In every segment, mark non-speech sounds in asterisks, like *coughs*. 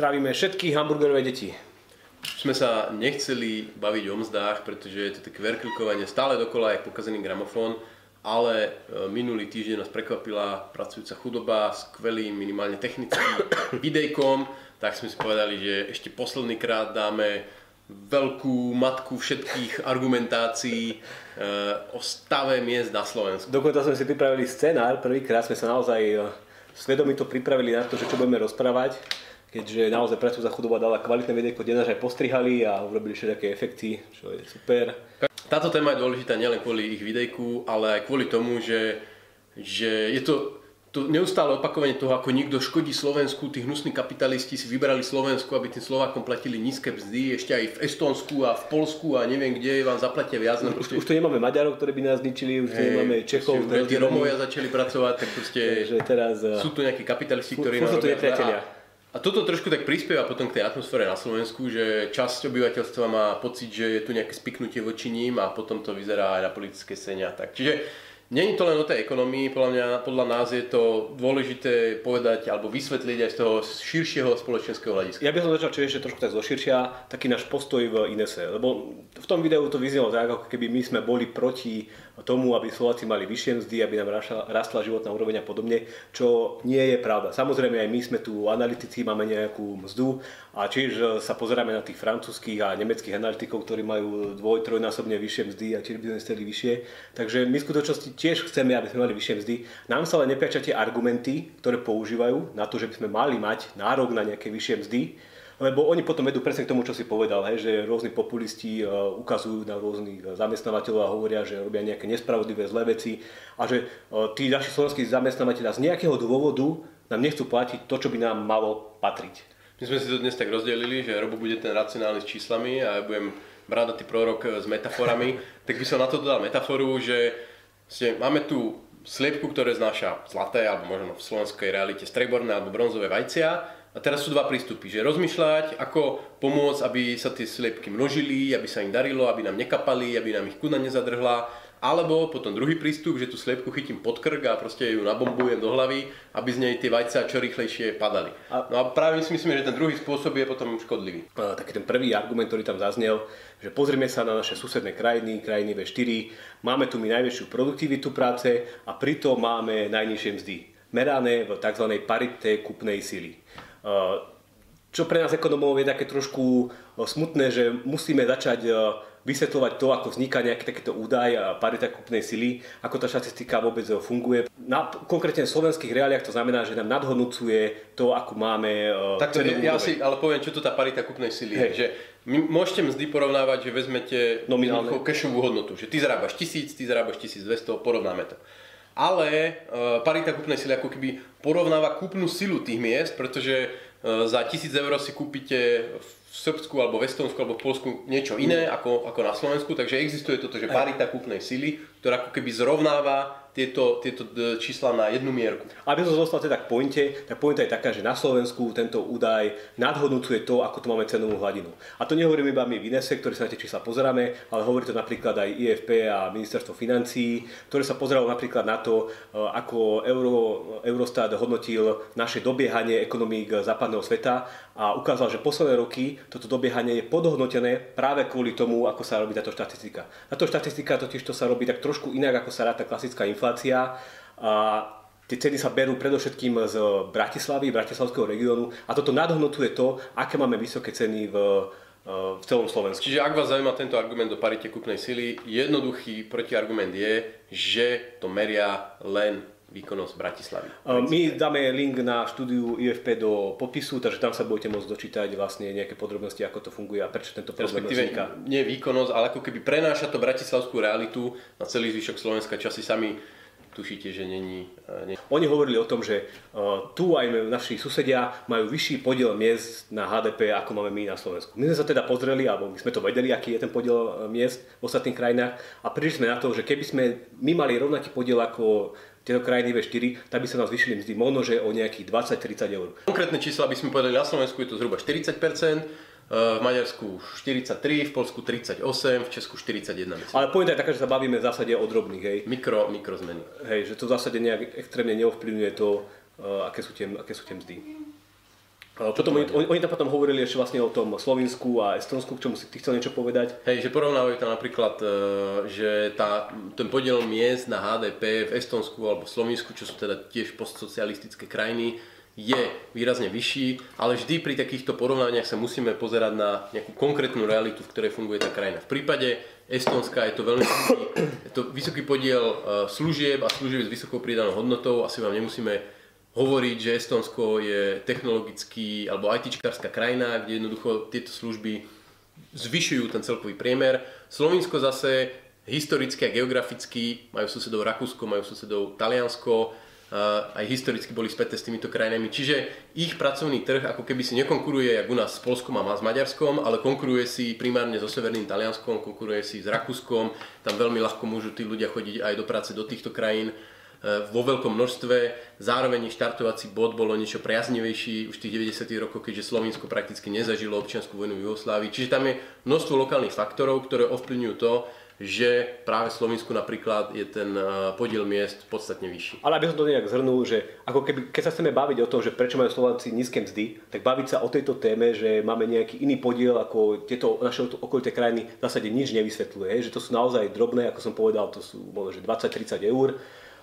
Zdravíme všetkých hamburgerové deti. Sme sa nechceli baviť o mzdách, pretože je to také verklikovanie stále dokola, jak pokazený gramofón, ale e, minulý týždeň nás prekvapila pracujúca chudoba skvelým minimálne technickým *coughs* videjkom, tak sme si povedali, že ešte posledný krát dáme veľkú matku všetkých argumentácií e, o stave miest na Slovensku. Dokonca sme si pripravili scenár, prvýkrát sme sa naozaj e, svedomito pripravili na to, že čo budeme rozprávať keďže naozaj pracu za chudoba dala kvalitné videjko, kde nás aj postrihali a urobili všetké efekty, čo je super. Táto téma je dôležitá nielen kvôli ich videjku, ale aj kvôli tomu, že, že je to to neustále opakovanie toho, ako nikto škodí Slovensku, tí hnusní kapitalisti si vybrali Slovensku, aby tým Slovákom platili nízke mzdy, ešte aj v Estonsku a v Polsku a neviem kde vám zaplatia viac. Už, proste... už tu nemáme Maďarov, ktorí by nás zničili, už tu nemáme Čechov. Už tí Romovia začali pracovať, tak proste teraz, sú tu nejakí kapitalisti, ktorí nám robia... A toto trošku tak prispieva potom k tej atmosfére na Slovensku, že časť obyvateľstva má pocit, že je tu nejaké spiknutie voči ním a potom to vyzerá aj na politické scéne a tak. Čiže Není to len o tej ekonomii, podľa, mňa, podľa nás je to dôležité povedať alebo vysvetliť aj z toho širšieho spoločenského hľadiska. Ja by som začal ešte trošku tak zoširšia, taký náš postoj v Inese, lebo v tom videu to vyznelo tak, ako keby my sme boli proti tomu, aby Slováci mali vyššie mzdy, aby nám rastla životná úroveň a podobne, čo nie je pravda. Samozrejme aj my sme tu analytici, máme nejakú mzdu a čiže sa pozeráme na tých francúzských a nemeckých analytikov, ktorí majú dvoj, trojnásobne vyššie mzdy a čiže by sme chceli vyššie. Takže my v skutočnosti tiež chceme, aby sme mali vyššie mzdy. Nám sa ale nepáčia tie argumenty, ktoré používajú na to, že by sme mali mať nárok na nejaké vyššie mzdy, lebo oni potom vedú presne k tomu, čo si povedal, hej, že rôzni populisti uh, ukazujú na rôznych zamestnávateľov a hovoria, že robia nejaké nespravodlivé zlé veci a že uh, tí naši slovenskí zamestnávateľia z nejakého dôvodu nám nechcú platiť to, čo by nám malo patriť. My sme si to dnes tak rozdelili, že Robo bude ten racionálny s číslami a ja budem bradatý prorok s metaforami, *laughs* tak by som na to dodal metaforu, že máme tu sliepku, ktoré znáša zlaté, alebo možno v slovenskej realite streborné alebo bronzové vajcia a teraz sú dva prístupy, že rozmýšľať, ako pomôcť, aby sa tie sliepky množili, aby sa im darilo, aby nám nekapali, aby nám ich kuna nezadrhla, alebo potom druhý prístup, že tú sliepku chytím pod krk a proste ju nabombujem do hlavy, aby z nej tie vajcia čo rýchlejšie padali. No a práve my si myslíme, že ten druhý spôsob je potom škodlivý. A, taký ten prvý argument, ktorý tam zaznel, že pozrieme sa na naše susedné krajiny, krajiny V4, máme tu my najväčšiu produktivitu práce a pritom máme najnižšie mzdy, merané v tzv. parite kupnej sily. Čo pre nás ekonomov je také trošku smutné, že musíme začať vysvetľovať to, ako vzniká nejaký takýto údaj a parita kúpnej sily, ako tá štatistika vôbec funguje. Na konkrétne slovenských reáliách to znamená, že nám nadhodnocuje to, ako máme tak to, ja si ale poviem, čo to tá parita kúpnej sily je. Že my môžete mzdy porovnávať, že vezmete nominálne cashovú hodnotu, že ty zarábaš 1000, ty zarábaš 1200, porovnáme to ale uh, parita kúpnej sily ako keby porovnáva kúpnu silu tých miest, pretože uh, za 1000 eur si kúpite v Srbsku alebo v Estonsku alebo v Polsku niečo iné ako, ako na Slovensku, takže existuje toto, že parita kúpnej sily, ktorá ako keby zrovnáva tieto, tieto čísla na jednu mierku. Aby som zostal teda k pointe, tak pointa je taká, že na Slovensku tento údaj nadhodnocuje to, ako tu máme cenovú hladinu. A to nehovoríme iba my v Inese, ktorí sa na tie čísla pozeráme, ale hovorí to napríklad aj IFP a Ministerstvo financií, ktoré sa pozeralo napríklad na to, e, ako Euro, Eurostat hodnotil naše dobiehanie ekonomík západného sveta a ukázal, že posledné roky toto dobiehanie je podhodnotené práve kvôli tomu, ako sa robí táto štatistika. Táto štatistika totiž to sa robí tak trošku inak, ako sa ráta klasická inflácia a tie ceny sa berú predovšetkým z Bratislavy, Bratislavského regiónu a toto nadhodnotuje to, aké máme vysoké ceny v, v celom Slovensku. Čiže ak vás zaujíma tento argument o parite kúpnej sily, jednoduchý protiargument je, že to meria len výkonnosť Bratislavy. My dáme link na štúdiu IFP do popisu, takže tam sa budete môcť dočítať vlastne nejaké podrobnosti, ako to funguje a prečo tento problém vzniká. Nie výkonnosť, ale ako keby prenáša to bratislavskú realitu na celý zvyšok Slovenska, časy sami tušíte, že není... Ne... Oni hovorili o tom, že uh, tu aj naši susedia majú vyšší podiel miest na HDP, ako máme my na Slovensku. My sme sa teda pozreli, alebo my sme to vedeli, aký je ten podiel miest v ostatných krajinách a prišli sme na to, že keby sme my mali rovnaký podiel ako tieto krajiny V4, tak by sa nás vyšli mzdy možno, že o nejakých 20-30 eur. Konkrétne čísla by sme povedali, na Slovensku je to zhruba 40%, eh, v Maďarsku 43, v Polsku 38, v Česku 41. Myslím. Ale pointa je taká, že sa bavíme v zásade o drobných, hej. Mikro, mikro zmeny. Hej, že to v zásade nejak extrémne neovplyvňuje to, eh, aké sú tie, aké sú tie mzdy. Potom oni, oni, tam potom hovorili ešte vlastne o tom Slovensku a Estonsku, k čomu si ty chcel niečo povedať. Hej, že porovnávajú tam napríklad, e, že tá, ten podiel miest na HDP v Estonsku alebo Slovensku, čo sú teda tiež postsocialistické krajiny, je výrazne vyšší, ale vždy pri takýchto porovnaniach sa musíme pozerať na nejakú konkrétnu realitu, v ktorej funguje tá krajina. V prípade Estonska je to veľmi vysoký, je to vysoký podiel e, služieb a služieb s vysokou pridanou hodnotou. Asi vám nemusíme hovoriť, že Estonsko je technologický alebo ITčkárska krajina, kde jednoducho tieto služby zvyšujú ten celkový priemer. Slovinsko zase historicky a geograficky majú susedov Rakúsko, majú susedov Taliansko, aj historicky boli späté s týmito krajinami. Čiže ich pracovný trh ako keby si nekonkuruje jak u nás s Polskom a s Maďarskom, ale konkuruje si primárne so Severným Talianskom, konkuruje si s Rakúskom. Tam veľmi ľahko môžu tí ľudia chodiť aj do práce do týchto krajín. E, vo veľkom množstve. Zároveň štartovací bod bolo niečo priaznivejší už v tých 90. rokoch, keďže Slovensko prakticky nezažilo občianskú vojnu v Jugoslávii. Čiže tam je množstvo lokálnych faktorov, ktoré ovplyvňujú to, že práve v Slovensku napríklad je ten e, podiel miest podstatne vyšší. Ale aby som to nejak zhrnul, že ako keby, keď sa chceme baviť o tom, že prečo majú Slováci nízke mzdy, tak baviť sa o tejto téme, že máme nejaký iný podiel ako tieto naše okolité krajiny v zásade nič nevysvetľuje, že to sú naozaj drobné, ako som povedal, to sú možno 20-30 eur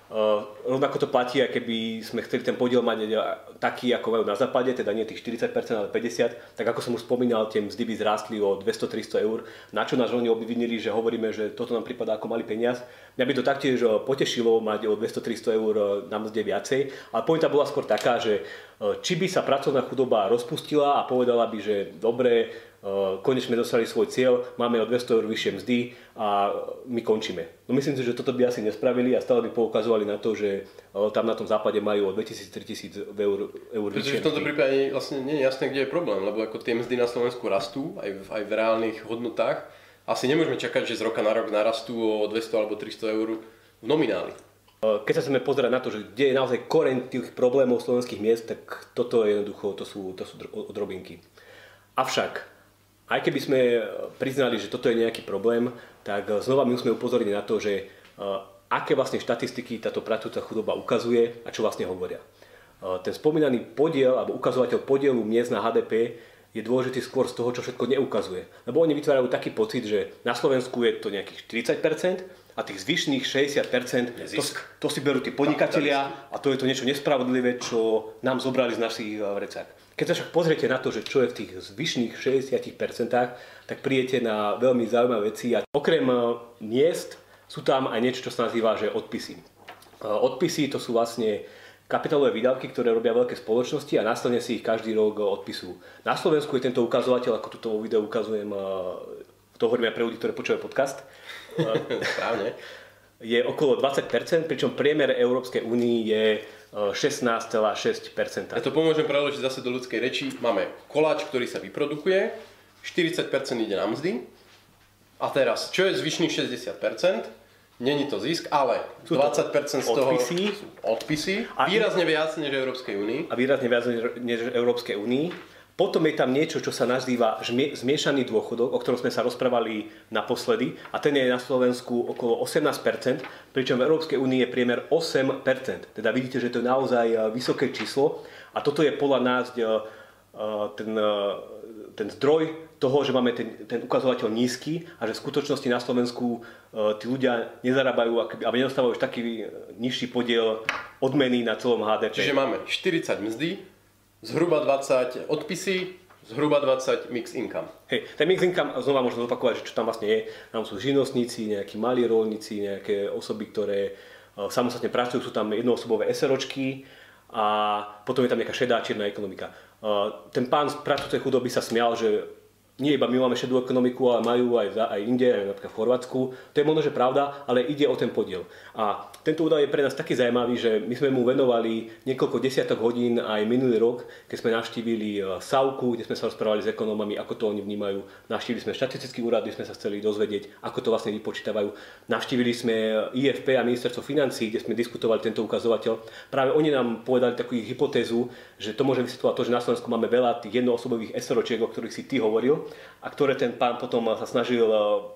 Uh, rovnako to platí, aj keby sme chceli ten podiel mať eh, taký, ako majú na západe, teda nie tých 40%, ale 50%, tak ako som už spomínal, tie mzdy by zrástli o 200-300 eur, na čo nás oni obvinili, že hovoríme, že toto nám prípada ako malý peniaz. Mňa by to taktiež eh, potešilo mať o 200-300 eur na mzde viacej, ale pointa bola skôr taká, že či by sa pracovná chudoba rozpustila a povedala by, že dobre, Eh, konečne sme dostali svoj cieľ, máme o 200 eur vyššie mzdy a my končíme. No myslím si, že toto by asi nespravili a stále by poukazovali na to, že eh, tam na tom západe majú o 2000-3000 eur, eur vyššie v tomto prípade vlastne nie je jasné, kde je problém, lebo ako tie mzdy na Slovensku rastú aj v, aj v reálnych hodnotách. Asi nemôžeme čakať, že z roka na rok narastú o 200 alebo 300 eur v nomináli. Eh, keď sa chceme pozerať na to, že kde je naozaj koreň tých problémov slovenských miest, tak toto je jednoducho, to sú, to sú drobinky. Avšak aj keby sme e, priznali, že toto je nejaký problém, tak e, znova my musíme upozorniť na to, že e, aké vlastne štatistiky táto pracujúca chudoba ukazuje a čo vlastne hovoria. Ten spomínaný podiel alebo ukazovateľ podielu miest na HDP je dôležitý skôr z toho, čo všetko neukazuje. Lebo oni vytvárajú taký pocit, že na Slovensku je to nejakých 40% a tých zvyšných 60% to, to si berú tí podnikatelia a to je to niečo nespravodlivé, čo nám zobrali z našich vrecák. Keď sa však pozriete na to, že čo je v tých zvyšných 60%, tak príjete na veľmi zaujímavé veci. A okrem e, miest sú tam aj niečo, čo sa nazýva, že odpisy. E, odpisy to sú vlastne kapitálové výdavky, ktoré robia veľké spoločnosti a následne si ich každý rok odpisujú. Na Slovensku je tento ukazovateľ, ako túto video ukazujem, e, to hovorím aj pre ľudí, ktorí počúvajú podcast. *laughs* Správne. Je okolo 20%, pričom priemer Európskej únii je 16,6%. Ja to pomôžem preložiť zase do ľudskej reči. Máme koláč, ktorý sa vyprodukuje, 40% ide na mzdy. A teraz, čo je zvyšných 60%? Není to zisk, ale 20% z toho odpisy, odpisy. A výrazne viac než Európskej únii. A výrazne viac než Európskej únii. Potom je tam niečo, čo sa nazýva zmiešaný dôchodok, o ktorom sme sa rozprávali naposledy a ten je na Slovensku okolo 18%, pričom v Európskej únii je priemer 8%. Teda vidíte, že to je naozaj e, vysoké číslo a toto je podľa nás e, e, ten, ten zdroj toho, že máme ten, ten ukazovateľ nízky a že v skutočnosti na Slovensku tí ľudia nezarábajú a nedostávajú už taký nižší podiel odmeny na celom HDP. Čiže máme 40 mzdy, zhruba 20 odpisy, zhruba 20 mix income. Hej, ten mix income, znova môžem zopakovať, že čo tam vlastne je. Tam sú živnostníci, nejakí malí rolníci, nejaké osoby, ktoré uh, samostatne pracujú, sú tam jednoosobové SROčky a potom je tam nejaká šedá čierna ekonomika. Uh, ten pán z pracujúcej chudoby sa smial, že nie iba my máme šedú ekonomiku, ale majú aj, za, aj inde, aj napríklad v Chorvátsku. To je možno, že pravda, ale ide o ten podiel. A tento údaj je pre nás taký zaujímavý, že my sme mu venovali niekoľko desiatok hodín aj minulý rok, keď sme navštívili e, Savku, kde sme sa rozprávali s ekonómami, ako to oni vnímajú. Navštívili sme štatistický úrad, kde sme sa chceli dozvedieť, ako to vlastne vypočítavajú. Navštívili sme IFP a ministerstvo financí, kde sme diskutovali tento ukazovateľ. Práve oni nám povedali takú hypotézu, že to môže vysvetľovať to, že na Slovensku máme veľa tých jednoosobových SROčiek, o ktorých si ty hovoril, a ktoré ten pán potom sa snažil...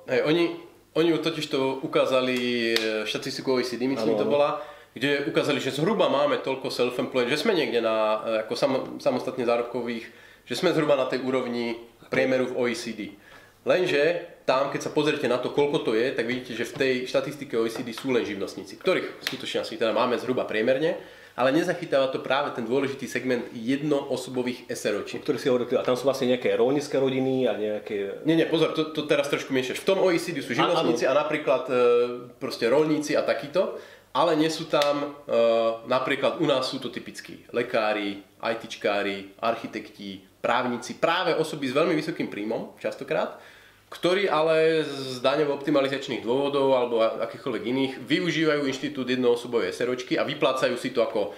Hey, oni, oni totiž to ukázali e, štatistiku OECD, myslím to bola, kde ukázali, že zhruba máme toľko self-employed, že sme niekde na, e, ako sam, samostatne zárobkových, že sme zhruba na tej úrovni priemeru v OECD. Lenže tam, keď sa pozriete na to, koľko to je, tak vidíte, že v tej štatistike OECD sú len živnostníci, ktorých skutočne asi teda máme zhruba priemerne, ale nezachytáva to práve ten dôležitý segment jednoosobových SROčiek. Ktorý si hovoril, a tam sú vlastne nejaké rolnícke rodiny a nejaké... Nie, nie, pozor, to, to teraz trošku miešaš. V tom OECD sú živnostníci a, a napríklad e, proste rolníci a takýto, ale nie sú tam, e, napríklad u nás sú to typickí lekári, ITčkári, architekti, právnici, práve osoby s veľmi vysokým príjmom, častokrát, ktorí ale z daňovo optimalizačných dôvodov alebo akýchkoľvek iných využívajú inštitút jednoosobovej SROčky a vyplácajú si to ako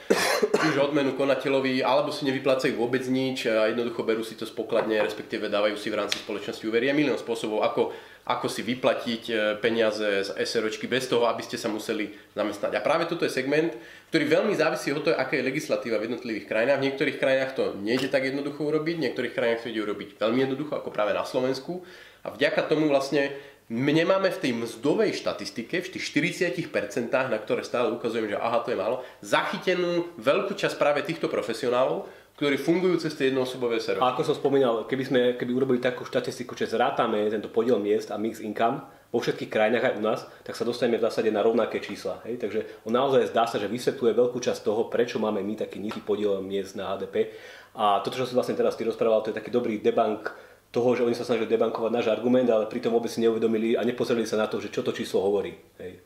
už odmenu konateľovi, alebo si nevyplácajú vôbec nič a jednoducho berú si to spokladne, respektíve dávajú si v rámci spoločnosti úvery. Je milión spôsobov, ako, ako si vyplatiť e, peniaze z SROčky bez toho, aby ste sa museli zamestnať. A práve toto je segment, ktorý veľmi závisí od toho, aká je legislatíva v jednotlivých krajinách. V niektorých krajinách to nejde tak jednoducho urobiť, v niektorých krajinách to ide urobiť veľmi jednoducho, ako práve na Slovensku. A vďaka tomu vlastne my nemáme v tej mzdovej štatistike, v tých 40%, na ktoré stále ukazujem, že aha, to je málo, zachytenú veľkú časť práve týchto profesionálov, ktorí fungujú cez tie jednoosobové servery. A ako som spomínal, keby sme keby urobili takú štatistiku, že zrátame tento podiel miest a mix income vo všetkých krajinách aj u nás, tak sa dostaneme v zásade na rovnaké čísla. Hej? Takže on naozaj zdá sa, že vysvetľuje veľkú časť toho, prečo máme my taký nízky podiel miest na HDP. A toto, čo si vlastne teraz ty rozprával, to je taký dobrý debank toho, že oni sa snažili debankovať náš argument, ale pritom vôbec si neuvedomili a nepozreli sa na to, že čo to číslo hovorí. Hej.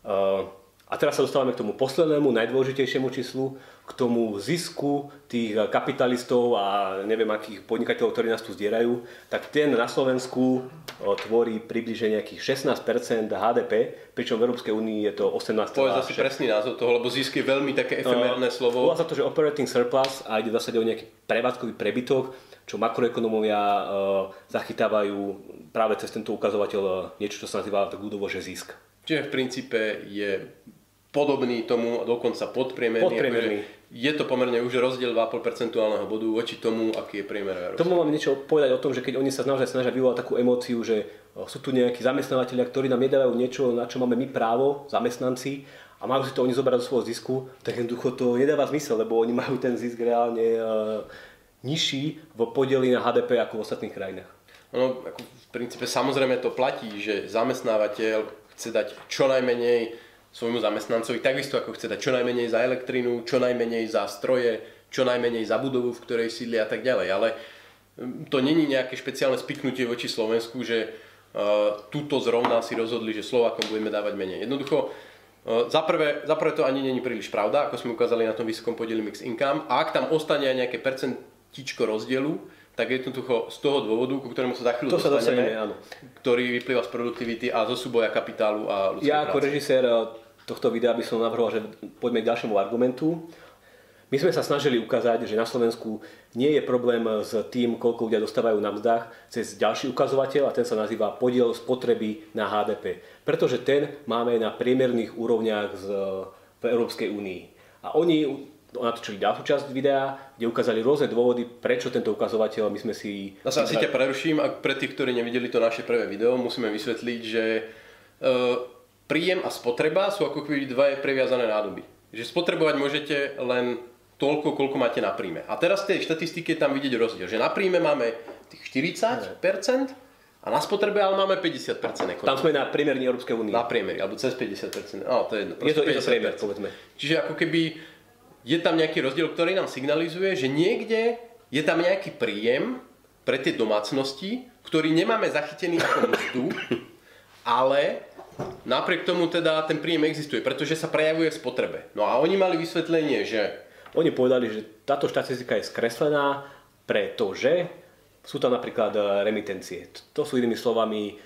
Uh, a teraz sa dostávame k tomu poslednému, najdôležitejšiemu číslu, k tomu zisku tých kapitalistov a neviem akých podnikateľov, ktorí nás tu zdierajú, tak ten na Slovensku tvorí približne nejakých 16% HDP, pričom v Európskej únii je to 18%. Povedz asi presný názov toho, lebo zisk je veľmi také efemérne uh, slovo. Volá sa to, že operating surplus a ide v zásade o nejaký prevádzkový prebytok, čo makroekonomovia uh, zachytávajú práve cez tento ukazovateľ uh, niečo, čo sa nazýva tak ľudovo, že zisk. Čiže v princípe je podobný tomu, dokonca podpriemerný. podpriemerný. Je to pomerne už rozdiel 2,5 percentuálneho bodu voči tomu, aký je priemer Tomu mám niečo povedať o tom, že keď oni sa naozaj snažia vyvolať takú emóciu, že sú tu nejakí zamestnávateľia, ktorí nám nedávajú niečo, na čo máme my právo, zamestnanci, a majú si to oni zobrať do svojho zisku, tak jednoducho to nedáva zmysel, lebo oni majú ten zisk reálne nižší v podeli na HDP ako v ostatných krajinách. No, ako v princípe samozrejme to platí, že zamestnávateľ chce dať čo najmenej svojmu zamestnancovi, takisto ako chce dať čo najmenej za elektrínu, čo najmenej za stroje, čo najmenej za budovu, v ktorej sídli a tak ďalej. Ale mm, to není nejaké špeciálne spiknutie voči Slovensku, že uh, túto zrovna si rozhodli, že Slovakom budeme dávať menej. Jednoducho, uh, za prvé, za prvé to ani není príliš pravda, ako sme ukázali na tom vysokom podieli mix income. A ak tam ostane aj nejaké percent, tičko rozdielu, tak jednoducho z toho dôvodu, ku ktorému sa za chvíľu to dostaneme, sa áno. ktorý vyplýva z produktivity a zo súboja kapitálu a ľudskej Ja ako práce. režisér eh, tohto videa by som navrhoval, že poďme k ďalšiemu argumentu. My sme sa snažili ukázať, že na Slovensku nie je problém s tým, koľko ľudia dostávajú na mzdách cez ďalší ukazovateľ a ten sa nazýva podiel spotreby na HDP. Pretože ten máme na priemerných úrovniach z, v Európskej únii. A oni natočili ďalšiu časť videa, kde ukázali rôzne dôvody, prečo tento ukazovateľ, my sme si... No sa asi ťa preruším, a pre tých, ktorí nevideli to naše prvé video, musíme vysvetliť, že e, príjem a spotreba sú ako keby dva previazané nádoby. Že spotrebovať môžete len toľko, koľko máte na príjme. A teraz v tej štatistike tam vidieť rozdiel, že na príjme máme tých 40%, a na spotrebe ale máme 50% ekonomie. Tam sme na priemeri Európskej únie. Na priemeri, alebo cez 50%. No, to je, jedno, je to, je to priemer, povedzme. Čiže ako keby je tam nejaký rozdiel, ktorý nám signalizuje, že niekde je tam nejaký príjem pre tie domácnosti, ktorý nemáme zachytený ako mzdu, ale napriek tomu teda ten príjem existuje, pretože sa prejavuje v spotrebe. No a oni mali vysvetlenie, že... Oni povedali, že táto štatistika je skreslená, pretože sú tam napríklad eh, remitencie. To sú inými slovami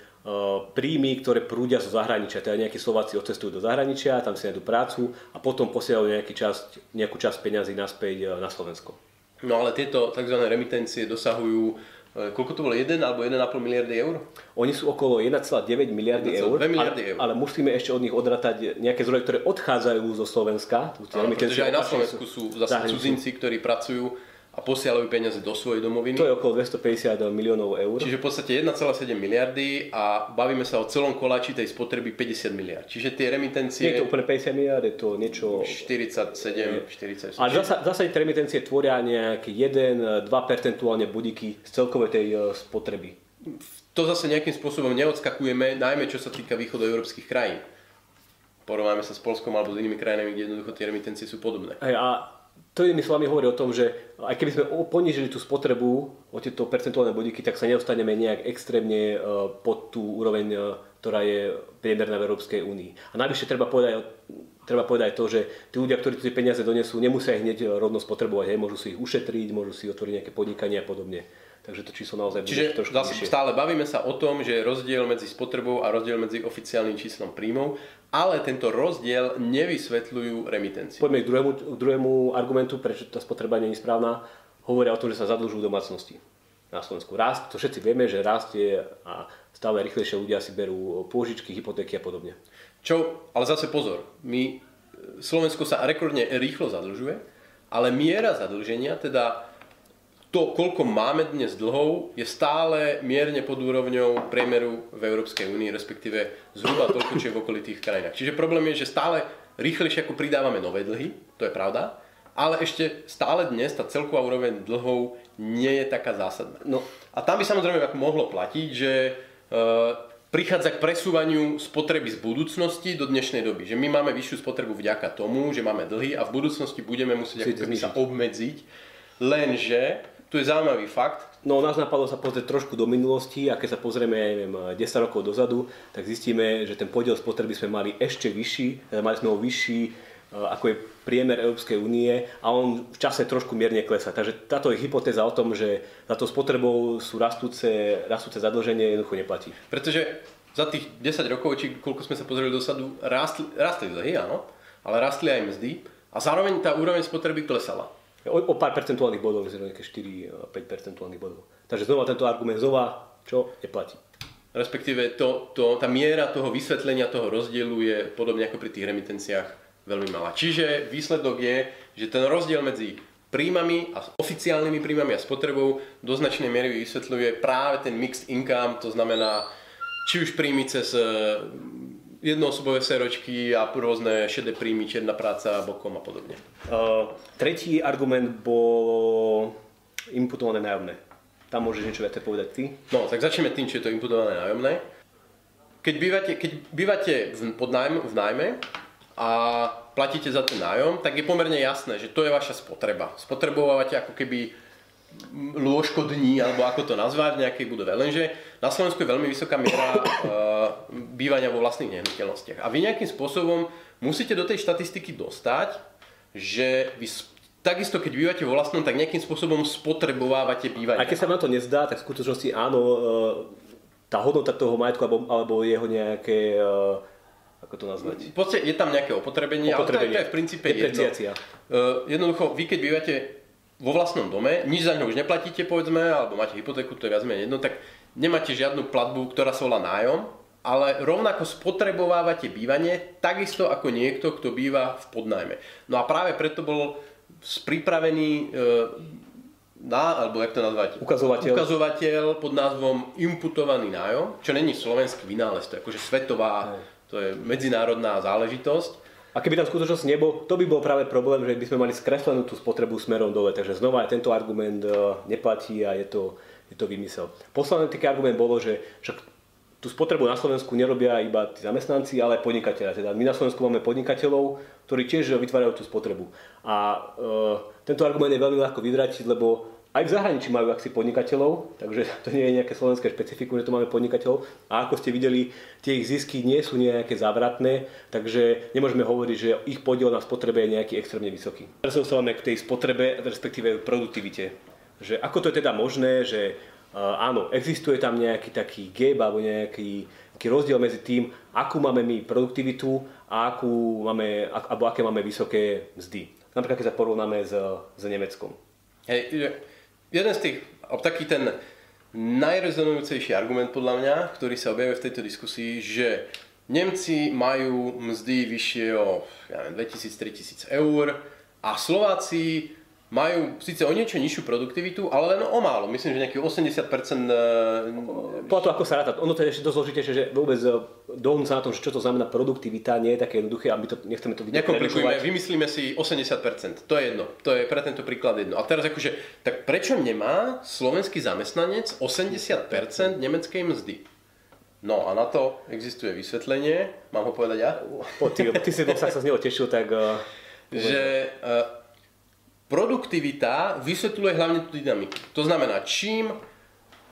príjmy, ktoré prúdia zo zahraničia. Teda nejakí Slováci odcestujú do zahraničia, tam si nájdu prácu a potom posielajú nejaký časť, nejakú časť peňazí naspäť eh, na Slovensko. No ale tieto tzv. remitencie dosahujú eh, Koľko to bolo? 1 alebo 1,5 miliardy eur? Oni sú okolo 1,9 miliardy eur, miliardy eur. Ale, ale musíme ešte od nich odratať nejaké zdroje, ktoré odchádzajú zo Slovenska. Áno, pretože aj na Slovensku sú zase cudzinci, ktorí pracujú a posielajú peniaze do svojej domoviny. To je okolo 250 miliónov eur. Čiže v podstate 1,7 miliardy a bavíme sa o celom koláči tej spotreby 50 miliard. Čiže tie remitencie... Nie je to úplne 50 miliard, je to niečo... 47, 47. Ale zasa, zasa tie remitencie tvoria nejaký 1-2 percentuálne budíky z celkovej tej e, spotreby. To zase nejakým spôsobom neodskakujeme, najmä čo sa týka východoeurópskych krajín. Porovnáme sa s Polskom alebo s inými krajinami, kde jednoducho tie remitencie sú podobné. Hej, a to inými slovami hovorí o tom, že aj keby sme ponížili tú spotrebu o tieto percentuálne bodíky, tak sa nedostaneme nejak extrémne e, pod tú úroveň, e, ktorá je priemerná v Európskej únii. A navyše treba povedať, treba povedať to, že tí ľudia, ktorí tie peniaze donesú, nemusia ich hneď rovno spotrebovať, hej, môžu si ich ušetriť, môžu si otvoriť nejaké podnikanie a podobne. Takže to číslo naozaj Čiže bude trošku zase vyššie. stále bavíme sa o tom, že je rozdiel medzi spotrebou a rozdiel medzi oficiálnym číslom príjmov, ale tento rozdiel nevysvetľujú remitencie. Poďme k druhému, k druhému argumentu, prečo tá spotreba nie je správna. Hovoria o tom, že sa zadlžujú domácnosti na Slovensku. Rast, to všetci vieme, že rastie a stále rýchlejšie ľudia si berú pôžičky, hypotéky a podobne. Čo, ale zase pozor, my, Slovensko sa rekordne rýchlo zadlžuje, ale miera zadlženia, teda to, koľko máme dnes dlhov, je stále mierne pod úrovňou priemeru v Európskej únii, respektíve zhruba toľko, čo je v okolitých krajinách. Čiže problém je, že stále rýchlejšie ako pridávame nové dlhy, to je pravda, ale ešte stále dnes tá celková úroveň dlhov nie je taká zásadná. No a tam by samozrejme ako mohlo platiť, že e, prichádza k presúvaniu spotreby z budúcnosti do dnešnej doby. Že my máme vyššiu spotrebu vďaka tomu, že máme dlhy a v budúcnosti budeme musieť ako sa obmedziť. Lenže tu je zaujímavý fakt. No nás napadlo sa pozrieť trošku do minulosti a keď sa pozrieme neviem, 10 rokov dozadu, tak zistíme, že ten podiel spotreby sme mali ešte vyšší, teda mali sme ho vyšší e, ako je priemer Európskej únie a on v čase trošku mierne klesá. Takže táto je hypotéza o tom, že za to spotrebou sú rastúce, rastúce zadlženie, jednoducho neplatí. Pretože za tých 10 rokov, či koľko sme sa pozreli dosadu, rastli, rastli dlhy, áno, ale rastli aj mzdy a zároveň tá úroveň spotreby klesala. O, o pár percentuálnych bodov, myslím, nejaké 4-5 percentuálnych bodov. Takže znova tento argument znova, čo neplatí. Respektíve to, to, tá miera toho vysvetlenia toho rozdielu je podobne ako pri tých remitenciách veľmi malá. Čiže výsledok je, že ten rozdiel medzi príjmami a oficiálnymi príjmami a spotrebou do značnej miery vysvetľuje práve ten mixed income, to znamená či už príjmy cez jednoosobové seročky a rôzne šedé príjmy, čierna práca bokom a podobne. Uh, tretí argument bol imputované nájomné. Tam môžeš niečo viacej povedať ty? No, tak začneme tým, čo je to imputované nájomné. Keď bývate, keď bývate v, pod nájm, v nájme a platíte za ten nájom, tak je pomerne jasné, že to je vaša spotreba. Spotrebovávate ako keby lôžko dní, alebo ako to nazvať v nejakej budove. Lenže na Slovensku je veľmi vysoká miera uh, *coughs* bývania vo vlastných nehnuteľnostiach. A vy nejakým spôsobom musíte do tej štatistiky dostať, že vy takisto keď bývate vo vlastnom, tak nejakým spôsobom spotrebovávate bývanie. A keď sa na to nezdá, tak v skutočnosti áno, uh, tá hodnota toho majetku alebo, alebo jeho nejaké uh, ako to nazvať? V podstate je tam nejaké opotrebenie, opotrebenie. ale to je, to je v princípe jedno. Jednoducho, vy keď bývate vo vlastnom dome, nič za ňo už neplatíte, povedzme, alebo máte hypotéku, to je viac menej jedno, tak nemáte žiadnu platbu, ktorá sa volá nájom, ale rovnako spotrebovávate bývanie takisto ako niekto, kto býva v podnajme. No a práve preto bol pripravený e, na, alebo jak to nazvať? Ukazovateľ. Ukazovateľ pod názvom imputovaný nájom, čo není slovenský vynález, to je akože svetová, to je medzinárodná záležitosť. A keby tam skutočnosť nebol, to by bol práve problém, že by sme mali skreslenú tú spotrebu smerom dole. Takže znova aj tento argument e, neplatí a je to, je to vymysel. Posledný taký argument bolo, že však tú spotrebu na Slovensku nerobia iba tí zamestnanci, ale aj podnikatelia. Teda my na Slovensku máme podnikateľov, ktorí tiež vytvárajú tú spotrebu. A e, tento argument je veľmi ľahko vyvratiť, lebo aj v zahraničí majú akci podnikateľov, takže *laughs* to nie je nejaké slovenské špecifikum, že tu máme podnikateľov. A ako ste videli, tie ich zisky nie sú nejaké závratné, takže nemôžeme hovoriť, že ich podiel na spotrebe je nejaký extrémne vysoký. Teraz sa dostávame k tej spotrebe, respektíve produktivite. Že ako to je teda možné, že uh, áno, existuje tam nejaký taký gap alebo nejaký, nejaký rozdiel medzi tým, akú máme my produktivitu a akú máme, alebo aké máme vysoké mzdy. Napríklad, keď sa porovnáme s, s Nemeckom. Hej, jeden z tých, taký ten najrezonujúcejší argument podľa mňa, ktorý sa objavuje v tejto diskusii, že Nemci majú mzdy vyššie o ja 2000-3000 eur a Slováci majú síce o niečo nižšiu produktivitu, ale len o málo. Myslím, že nejaký 80%... Po to, ako sa ráta. Ono to je ešte dosť zložitejšie, že vôbec e, dohodnúť sa na tom, čo to znamená produktivita, nie je také jednoduché, aby to, nechceme to vidieť. Nekomplikujeme, vymyslíme si 80%. To je jedno. To je pre tento príklad jedno. A teraz akože, tak prečo nemá slovenský zamestnanec 80% nemeckej mzdy? No a na to existuje vysvetlenie. Mám ho povedať ja? Po, ty, ty si sa z neho tešil, tak... Uh, že uh, produktivita vysvetľuje hlavne tú dynamiku. To znamená, čím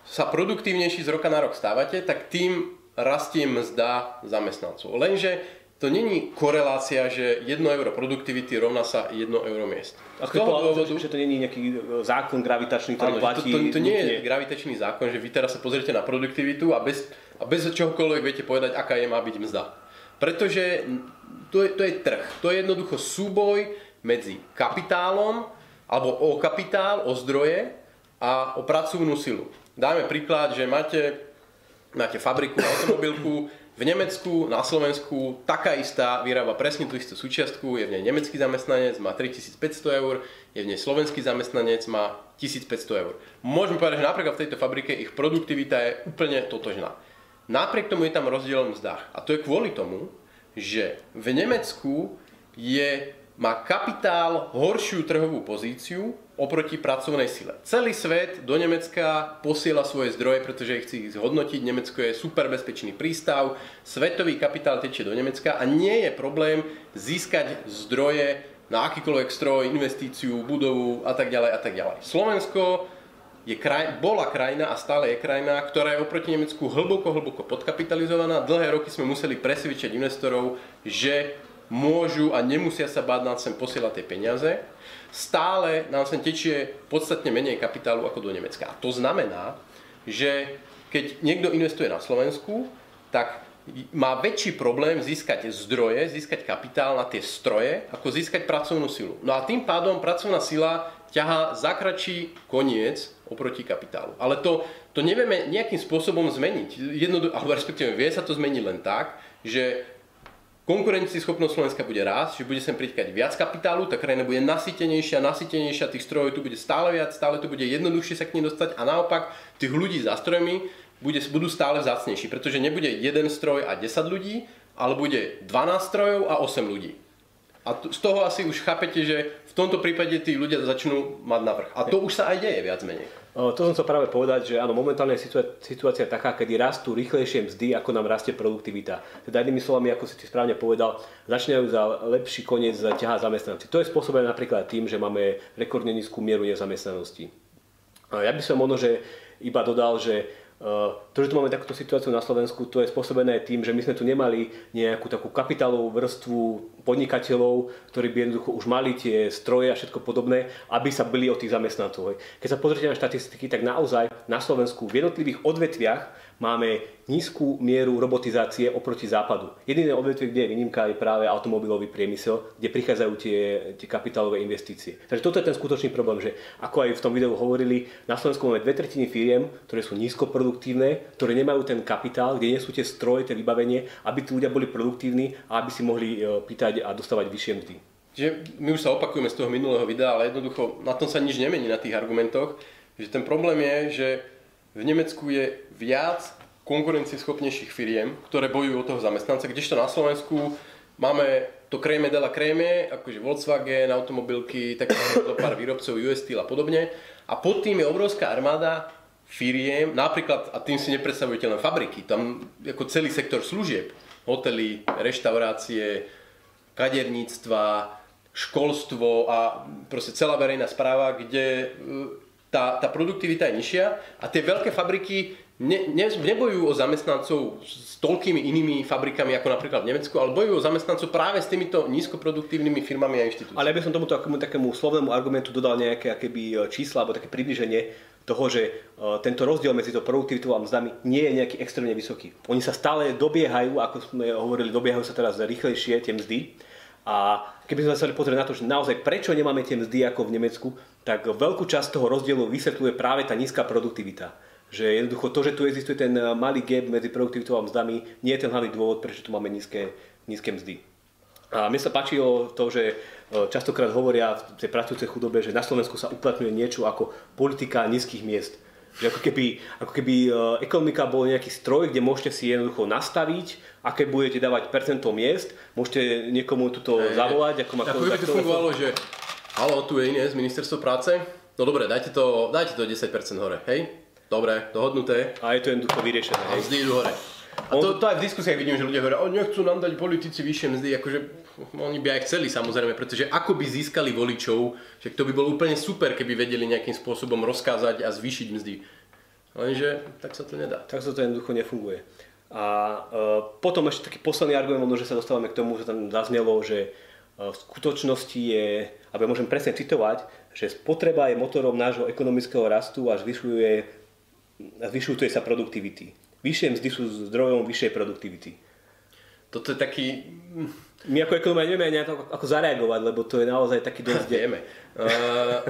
sa produktívnejší z roka na rok stávate, tak tým rastie mzda zamestnancov. Lenže to není korelácia, že 1 euro produktivity rovná sa 1 euro miest. A z toho dôvodu, že to není nejaký e, zákon gravitačný, ktorý áno, platí... To, to, to nie je gravitačný zákon, že vy teraz sa pozriete na produktivitu a bez, a bez čohokoľvek viete povedať, aká je má byť mzda. Pretože to je, to je trh. To je jednoducho súboj medzi kapitálom, alebo o kapitál, o zdroje a o pracovnú silu. Dáme príklad, že máte, máte fabriku, automobilku, v Nemecku, na Slovensku taká istá vyrába presne tú istú súčiastku, je v nej nemecký zamestnanec, má 3500 eur, je v nej slovenský zamestnanec, má 1500 eur. Môžeme povedať, že napríklad v tejto fabrike ich produktivita je úplne totožná. Napriek tomu je tam rozdiel v mzdách. A to je kvôli tomu, že v Nemecku je má kapitál horšiu trhovú pozíciu oproti pracovnej sile. Celý svet do Nemecka posiela svoje zdroje, pretože ich chce ich zhodnotiť. Nemecko je super bezpečný prístav, svetový kapitál tečie do Nemecka a nie je problém získať zdroje na akýkoľvek stroj, investíciu, budovu a tak ďalej a tak ďalej. Slovensko je kraj, bola krajina a stále je krajina, ktorá je oproti Nemecku hlboko, hlboko podkapitalizovaná. Dlhé roky sme museli presvedčať investorov, že môžu a nemusia sa báť nám sem posielať tie peniaze. Stále nám sem tečie podstatne menej kapitálu ako do Nemecka. A to znamená, že keď niekto investuje na Slovensku, tak má väčší problém získať zdroje, získať kapitál na tie stroje, ako získať pracovnú silu. No a tým pádom pracovná sila ťahá zakračí koniec oproti kapitálu. Ale to, to nevieme nejakým spôsobom zmeniť. Jednodu, alebo respektíve vie sa to zmeniť len tak, že konkurencieschopnosť Slovenska bude rásť, že bude sem pritiekať viac kapitálu, tá krajina bude nasytenejšia, nasytenejšia, tých strojov tu bude stále viac, stále to bude jednoduchšie sa k nej dostať a naopak tých ľudí za strojmi bude, budú stále vzácnejší, pretože nebude jeden stroj a 10 ľudí, ale bude 12 strojov a 8 ľudí. A z toho asi už chápete, že v tomto prípade tí ľudia začnú mať navrh. A to už sa aj deje viac menej. To som chcel práve povedať, že áno, momentálne je situácia taká, kedy rastú rýchlejšie mzdy, ako nám rastie produktivita. Teda inými slovami, ako si ti správne povedal, začínajú za lepší koniec ťahať zamestnanci. To je spôsobené napríklad tým, že máme rekordne nízku mieru nezamestnanosti. Ja by som možno, že iba dodal, že to, že tu máme takúto situáciu na Slovensku, to je spôsobené tým, že my sme tu nemali nejakú takú kapitálovú vrstvu podnikateľov, ktorí by jednoducho už mali tie stroje a všetko podobné, aby sa byli o tých zamestnancov. Keď sa pozrite na štatistiky, tak naozaj na Slovensku v jednotlivých odvetviach máme nízku mieru robotizácie oproti západu. Jediné odvetvie, kde je výnimka, je práve automobilový priemysel, kde prichádzajú tie, tie kapitálové investície. Takže toto je ten skutočný problém, že ako aj v tom videu hovorili, na Slovensku máme dve tretiny firiem, ktoré sú nízkoproduktívne, ktoré nemajú ten kapitál, kde nie sú tie stroje, tie vybavenie, aby tí ľudia boli produktívni a aby si mohli e, pýtať a dostávať vyššie mzdy. Čiže my už sa opakujeme z toho minulého videa, ale jednoducho na tom sa nič nemení na tých argumentoch, že ten problém je, že v Nemecku je viac konkurencieschopnejších firiem, ktoré bojujú o toho zamestnanca, kdežto na Slovensku máme to kréme de la kréme, akože Volkswagen, automobilky, tak *coughs* pár výrobcov, US Steel a podobne. A pod tým je obrovská armáda firiem, napríklad, a tým si nepredstavujete len fabriky, tam ako celý sektor služieb, hotely, reštaurácie, kaderníctva, školstvo a proste celá verejná správa, kde tá, tá produktivita je nižšia a tie veľké fabriky ne, ne, nebojujú o zamestnancov s toľkými inými fabrikami ako napríklad v Nemecku, ale bojujú o zamestnancov práve s týmito nízkoproduktívnymi firmami a inštitúciami. Ale ja by som tomuto takému, takému slovnému argumentu dodal nejaké akéby e, čísla alebo také približenie toho, že uh, tento rozdiel medzi to produktivitou a mzdami nie je nejaký extrémne vysoký. Oni sa stále dobiehajú, ako sme hovorili, dobiehajú sa teraz rýchlejšie tie mzdy. A keby sme sa pozrieť na to, že naozaj prečo nemáme tie mzdy ako v Nemecku, tak veľkú časť toho rozdielu vysvetľuje práve tá nízka produktivita. Že jednoducho to, že tu existuje ten malý gap medzi produktivitou a mzdami, nie je ten hlavný dôvod, prečo tu máme nízke, nízke mzdy. A mne sa páčilo to, že e, častokrát hovoria v tej pracujúcej chudobe, že na Slovensku sa uplatňuje niečo ako politika nízkych miest. Že ako keby, ako keby e, ekonomika bol nejaký stroj, kde môžete si jednoducho nastaviť, aké budete dávať percento miest, môžete niekomu tuto hey, zavolať. Ako, ako by to fungovalo, že halo, tu je Ines, ministerstvo práce, no dobre, dajte to, dajte to 10% hore, hej? Dobre, dohodnuté. A je to jednoducho vyriešené. A mzdy idú hore. A to, to aj v diskusiách vidím, že ľudia hovoria, o, nechcú nám dať politici vyššie mzdy, akože oni by aj chceli samozrejme, pretože ako by získali voličov, že to by bolo úplne super, keby vedeli nejakým spôsobom rozkázať a zvýšiť mzdy. Lenže tak sa to nedá. Tak sa to jednoducho nefunguje. A e, potom ešte taký posledný argument, že sa dostávame k tomu, že tam zaznelo, že e, v skutočnosti je, aby môžem presne citovať, že spotreba je motorom nášho ekonomického rastu a zvyšuje, zvyšuje sa produktivity. Vyššie mzdy sú zdrojom vyššej produktivity. Toto je taký... My ako ekonomia nevieme ani ako, ako zareagovať, lebo to je naozaj taký dosť... Vieme. Uh,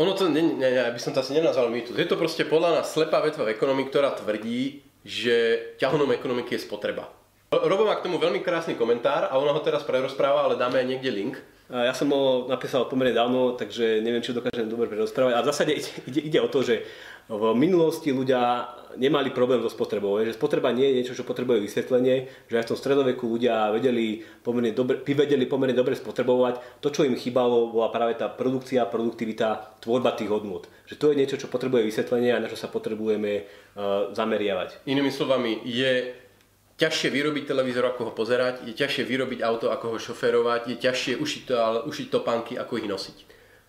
ono to, ne, ne, ne, by som to asi nenazval mýtus. Je to proste podľa nás slepá vetva v ekonomii, ktorá tvrdí, že ťahonom ekonomiky je spotreba. Robo má k tomu veľmi krásny komentár a ona ho teraz prerozpráva, ale dáme aj niekde link. Ja som ho napísal pomerne dávno, takže neviem, či dokážem dobre prerozprávať. A v zásade ide, ide o to, že v minulosti ľudia nemali problém so spotrebou. Že spotreba nie je niečo, čo potrebuje vysvetlenie, že aj v tom stredoveku ľudia vedeli pomerne dobre, vedeli pomerne dobre spotrebovať. To, čo im chýbalo, bola práve tá produkcia, produktivita, tvorba tých hodnot. Že to je niečo, čo potrebuje vysvetlenie a na čo sa potrebujeme uh, zameriavať. Inými slovami, je ťažšie vyrobiť televízor, ako ho pozerať, je ťažšie vyrobiť auto, ako ho šoferovať, je ťažšie ušiť, to, ale ušiť topánky, ako ich nosiť.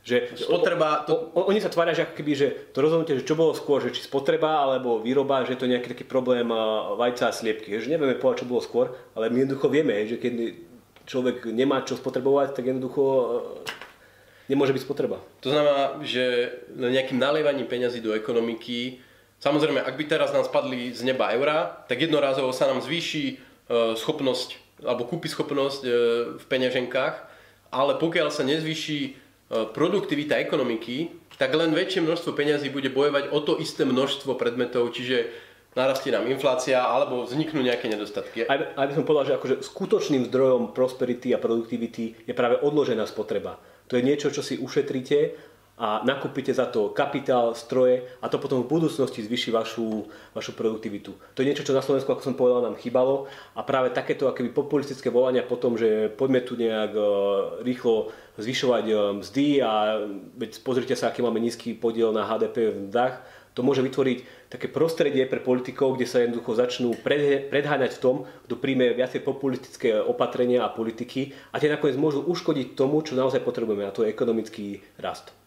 Že spotreba, to... o, oni sa tvária, že keby, že to rozhodnutie, že čo bolo skôr, že či spotreba alebo výroba, že to je nejaký taký problém vajca a sliepky. Že nevieme povedať, čo bolo skôr, ale my jednoducho vieme, že keď človek nemá čo spotrebovať, tak jednoducho nemôže byť spotreba. To znamená, že nejakým nalievaním peňazí do ekonomiky, samozrejme, ak by teraz nám spadli z neba eurá, tak jednorázovo sa nám zvýši e, schopnosť alebo kúpi schopnosť e, v peňaženkách, ale pokiaľ sa nezvýši E, produktivita ekonomiky, tak len väčšie množstvo peňazí bude bojovať o to isté množstvo predmetov, čiže narastie nám inflácia alebo vzniknú nejaké nedostatky. Aj, aj by som povedal, že akože skutočným zdrojom prosperity a produktivity je práve odložená spotreba. To je niečo, čo si ušetríte a nakúpite za to kapitál, stroje a to potom v budúcnosti zvyši vašu, vašu produktivitu. To je niečo, čo na Slovensku, ako som povedal, nám chýbalo a práve takéto akoby populistické volania po tom, že poďme tu nejak uh, rýchlo zvyšovať uh, mzdy a veď pozrite sa, aký máme nízky podiel na HDP v mzdách, to môže vytvoriť také prostredie pre politikov, kde sa jednoducho začnú predháňať v tom, kto príjme viacej populistické opatrenia a politiky a tie nakoniec môžu uškodiť tomu, čo naozaj potrebujeme a to je ekonomický rast.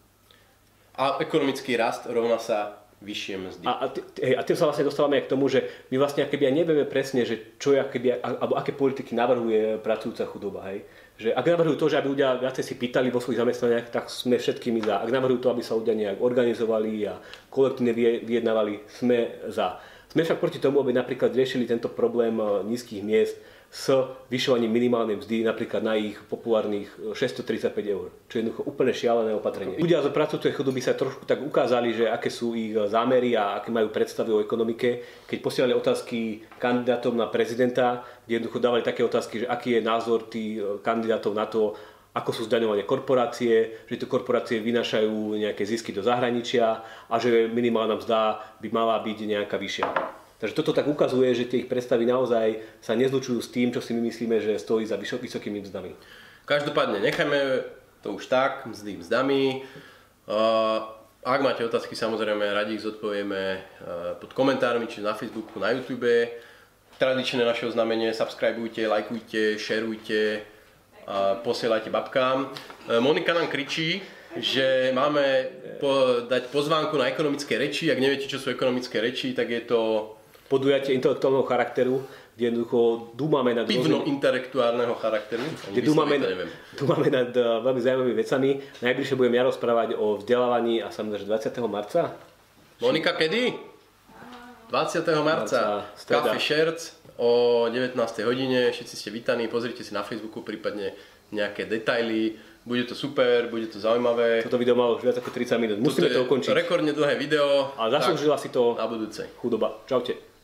A ekonomický rast rovná sa vyššie mzdy. A, a, hej, a tým sa vlastne dostávame k tomu, že my vlastne akéby aj nevieme presne, že čo je, akéby, alebo aké politiky navrhuje pracujúca chudoba. Hej. Že ak navrhujú to, že aby ľudia viacej si pýtali vo svojich zamestnaniach, tak sme všetkými za. Ak navrhujú to, aby sa ľudia nejak organizovali a kolektívne vyjednávali, sme za. Sme však proti tomu, aby napríklad riešili tento problém eh, nízkych miest s vyšovaním minimálnej mzdy napríklad na ich populárnych 635 eur, čo je jednoducho úplne šialené opatrenie. Ľudia z pracujúcej chudoby sa trošku tak ukázali, že aké sú ich zámery a aké majú predstavy o ekonomike, keď posielali otázky kandidátom na prezidenta, kde jednoducho dávali také otázky, že aký je názor tých e, kandidátov na to, ako sú zdaňované korporácie, že tie korporácie vynášajú nejaké zisky do zahraničia a že minimálna mzda by mala byť nejaká vyššia. Takže toto tak ukazuje, že tie ich predstavy naozaj sa nezlučujú s tým, čo si my myslíme, že stojí za vysokými mzdami. Každopádne nechajme to už tak, mzdy mzdami. Ak máte otázky, samozrejme radi ich zodpovieme pod komentármi, či na Facebooku, na YouTube. Tradičné naše oznámenie, subscribeujte, lajkujte, šerujte, posielajte babkám. Monika nám kričí, že máme po, dať pozvánku na ekonomické reči. Ak neviete, čo sú ekonomické reči, tak je to podujatie intelektuálneho charakteru, kde jednoducho dúmame nad... Pivno rôznym... intelektuálneho charakteru? Kde dúmame, dúmame nad uh, veľmi zaujímavými vecami. Najbližšie budem ja rozprávať o vzdelávaní a samozrejme 20. marca. Monika, kedy? 20. marca, marca Café Šerc o 19. hodine. Všetci ste vítaní, pozrite si na Facebooku prípadne nejaké detaily. Bude to super, bude to zaujímavé. Toto video malo už viac ako 30 minút. Musíme to ukončiť. rekordne dlhé video. A zaslúžila si to na budúce. chudoba. Čaute.